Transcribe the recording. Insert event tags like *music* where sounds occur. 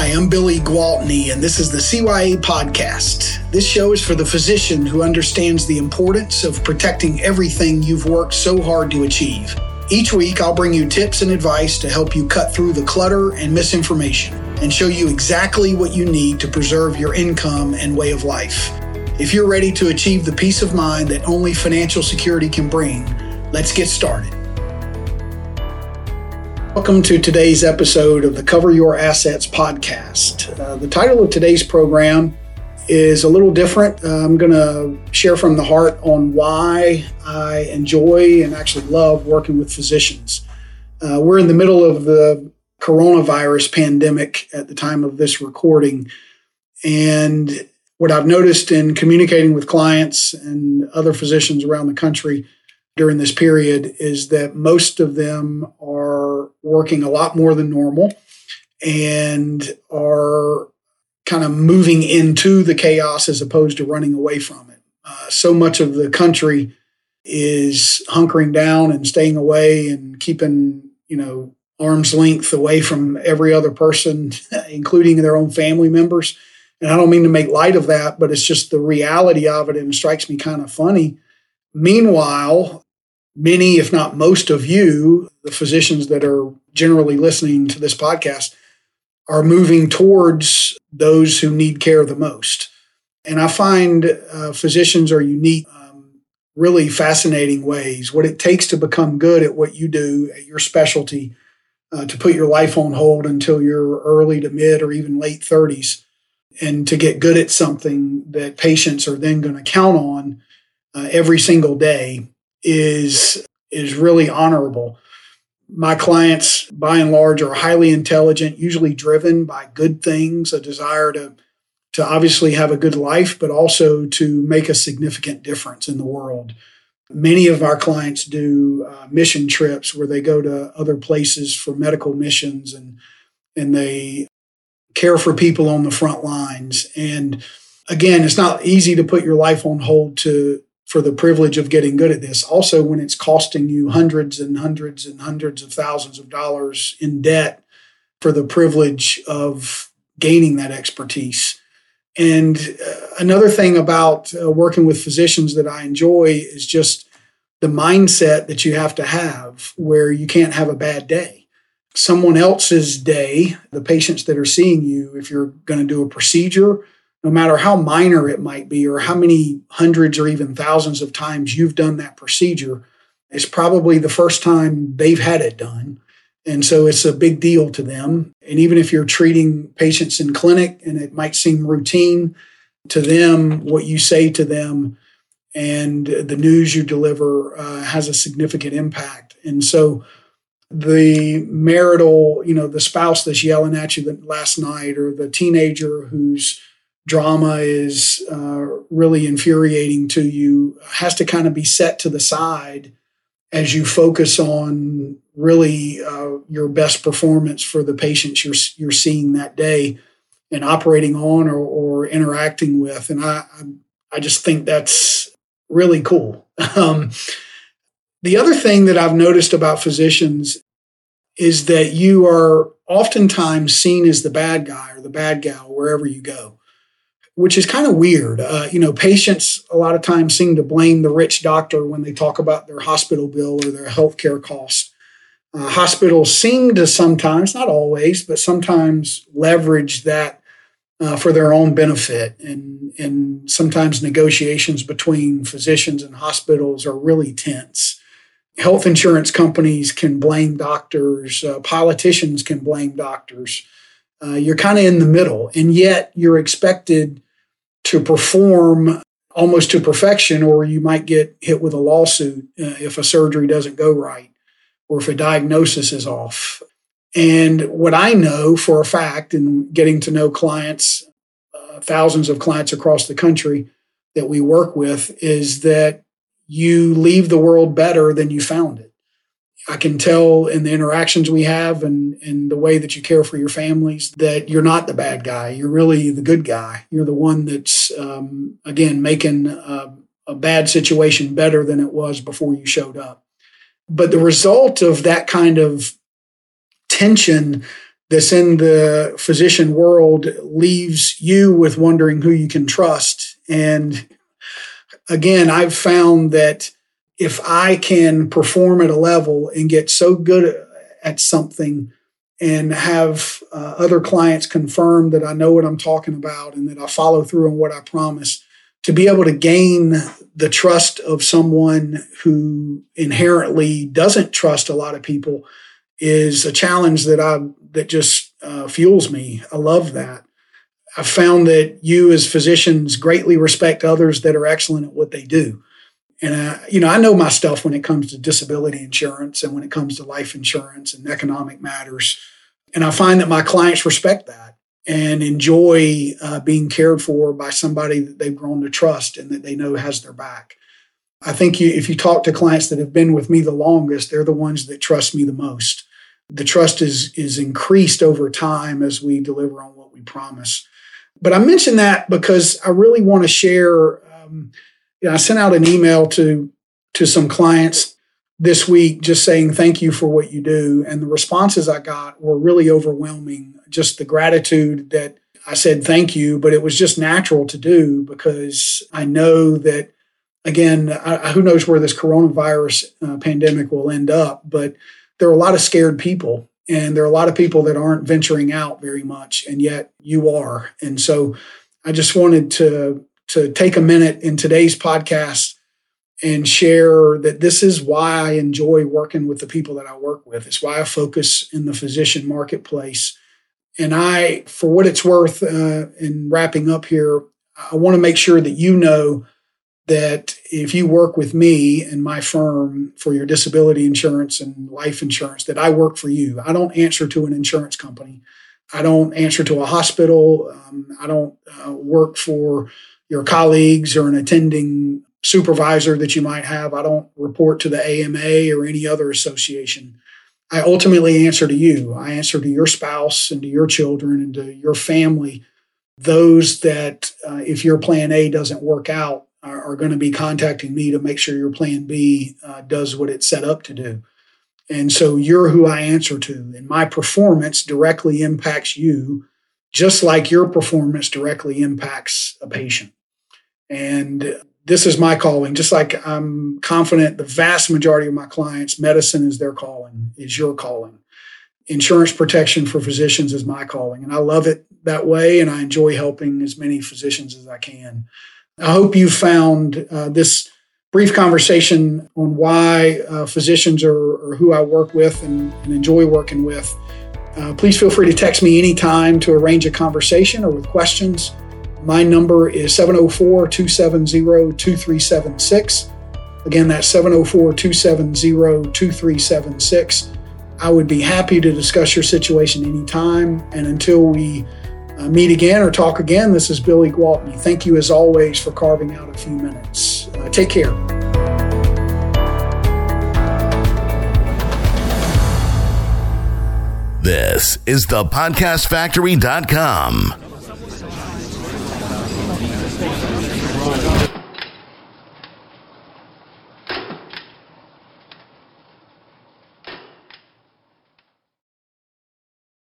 Hi, I'm Billy Gwaltney, and this is the CYA Podcast. This show is for the physician who understands the importance of protecting everything you've worked so hard to achieve. Each week, I'll bring you tips and advice to help you cut through the clutter and misinformation and show you exactly what you need to preserve your income and way of life. If you're ready to achieve the peace of mind that only financial security can bring, let's get started. Welcome to today's episode of the Cover Your Assets podcast. Uh, the title of today's program is a little different. Uh, I'm going to share from the heart on why I enjoy and actually love working with physicians. Uh, we're in the middle of the coronavirus pandemic at the time of this recording. And what I've noticed in communicating with clients and other physicians around the country during this period is that most of them are working a lot more than normal and are kind of moving into the chaos as opposed to running away from it. Uh, so much of the country is hunkering down and staying away and keeping, you know, arm's length away from every other person, *laughs* including their own family members. And I don't mean to make light of that, but it's just the reality of it and it strikes me kind of funny. Meanwhile, many, if not most of you, the physicians that are generally listening to this podcast, are moving towards those who need care the most. And I find uh, physicians are unique, um, really fascinating ways. What it takes to become good at what you do, at your specialty, uh, to put your life on hold until your early to mid or even late 30s, and to get good at something that patients are then going to count on uh, every single day is is really honorable. My clients, by and large, are highly intelligent, usually driven by good things, a desire to to obviously have a good life, but also to make a significant difference in the world. Many of our clients do uh, mission trips where they go to other places for medical missions and and they care for people on the front lines. And again, it's not easy to put your life on hold to for the privilege of getting good at this. Also, when it's costing you hundreds and hundreds and hundreds of thousands of dollars in debt for the privilege of gaining that expertise. And uh, another thing about uh, working with physicians that I enjoy is just the mindset that you have to have where you can't have a bad day. Someone else's day, the patients that are seeing you, if you're going to do a procedure, no matter how minor it might be or how many hundreds or even thousands of times you've done that procedure, it's probably the first time they've had it done. And so it's a big deal to them. And even if you're treating patients in clinic and it might seem routine to them, what you say to them and the news you deliver uh, has a significant impact. And so the marital, you know, the spouse that's yelling at you last night or the teenager who's drama is uh, really infuriating to you has to kind of be set to the side as you focus on really uh, your best performance for the patients you're you're seeing that day and operating on or, or interacting with and I I just think that's really cool. *laughs* Um, the other thing that I've noticed about physicians is that you are oftentimes seen as the bad guy or the bad gal wherever you go which is kind of weird. Uh, you know, patients a lot of times seem to blame the rich doctor when they talk about their hospital bill or their healthcare costs. Uh, hospitals seem to sometimes, not always, but sometimes leverage that uh, for their own benefit. And, and sometimes negotiations between physicians and hospitals are really tense. Health insurance companies can blame doctors, uh, politicians can blame doctors. Uh, you're kind of in the middle, and yet you're expected to perform almost to perfection, or you might get hit with a lawsuit uh, if a surgery doesn't go right or if a diagnosis is off. And what I know for a fact, in getting to know clients, uh, thousands of clients across the country that we work with, is that you leave the world better than you found it. I can tell in the interactions we have and, and the way that you care for your families that you're not the bad guy. You're really the good guy. You're the one that's, um, again, making a, a bad situation better than it was before you showed up. But the result of that kind of tension that's in the physician world leaves you with wondering who you can trust. And again, I've found that if I can perform at a level and get so good at something and have uh, other clients confirm that I know what I'm talking about and that I follow through on what I promise, to be able to gain the trust of someone who inherently doesn't trust a lot of people is a challenge that I that just uh, fuels me. I love that. I found that you as physicians greatly respect others that are excellent at what they do. And uh, you know, I know my stuff when it comes to disability insurance and when it comes to life insurance and economic matters. And I find that my clients respect that and enjoy uh, being cared for by somebody that they've grown to trust and that they know has their back. I think you, if you talk to clients that have been with me the longest, they're the ones that trust me the most. The trust is is increased over time as we deliver on what we promise. But I mention that because I really want to share. Um, I sent out an email to to some clients this week just saying thank you for what you do, and the responses I got were really overwhelming. Just the gratitude that I said thank you, but it was just natural to do because I know that again, I, who knows where this coronavirus uh, pandemic will end up, but there are a lot of scared people and there are a lot of people that aren't venturing out very much and yet you are and so i just wanted to to take a minute in today's podcast and share that this is why i enjoy working with the people that i work with it's why i focus in the physician marketplace and i for what it's worth uh, in wrapping up here i want to make sure that you know that if you work with me and my firm for your disability insurance and life insurance, that I work for you. I don't answer to an insurance company. I don't answer to a hospital. Um, I don't uh, work for your colleagues or an attending supervisor that you might have. I don't report to the AMA or any other association. I ultimately answer to you. I answer to your spouse and to your children and to your family. Those that, uh, if your plan A doesn't work out, are, are going to be contacting me to make sure your plan B uh, does what it's set up to do. And so you're who I answer to, and my performance directly impacts you, just like your performance directly impacts a patient. And this is my calling, just like I'm confident the vast majority of my clients, medicine is their calling, is your calling. Insurance protection for physicians is my calling. And I love it that way. And I enjoy helping as many physicians as I can. I hope you found uh, this brief conversation on why uh, physicians are, are, who I work with and, and enjoy working with. Uh, please feel free to text me anytime to arrange a conversation or with questions. My number is 704 270 2376. Again, that's 704 270 2376. I would be happy to discuss your situation anytime. And until we uh, meet again or talk again, this is Billy Gwaltney. Thank you as always for carving out a few minutes. Uh, take care. This is the podcastfactory.com.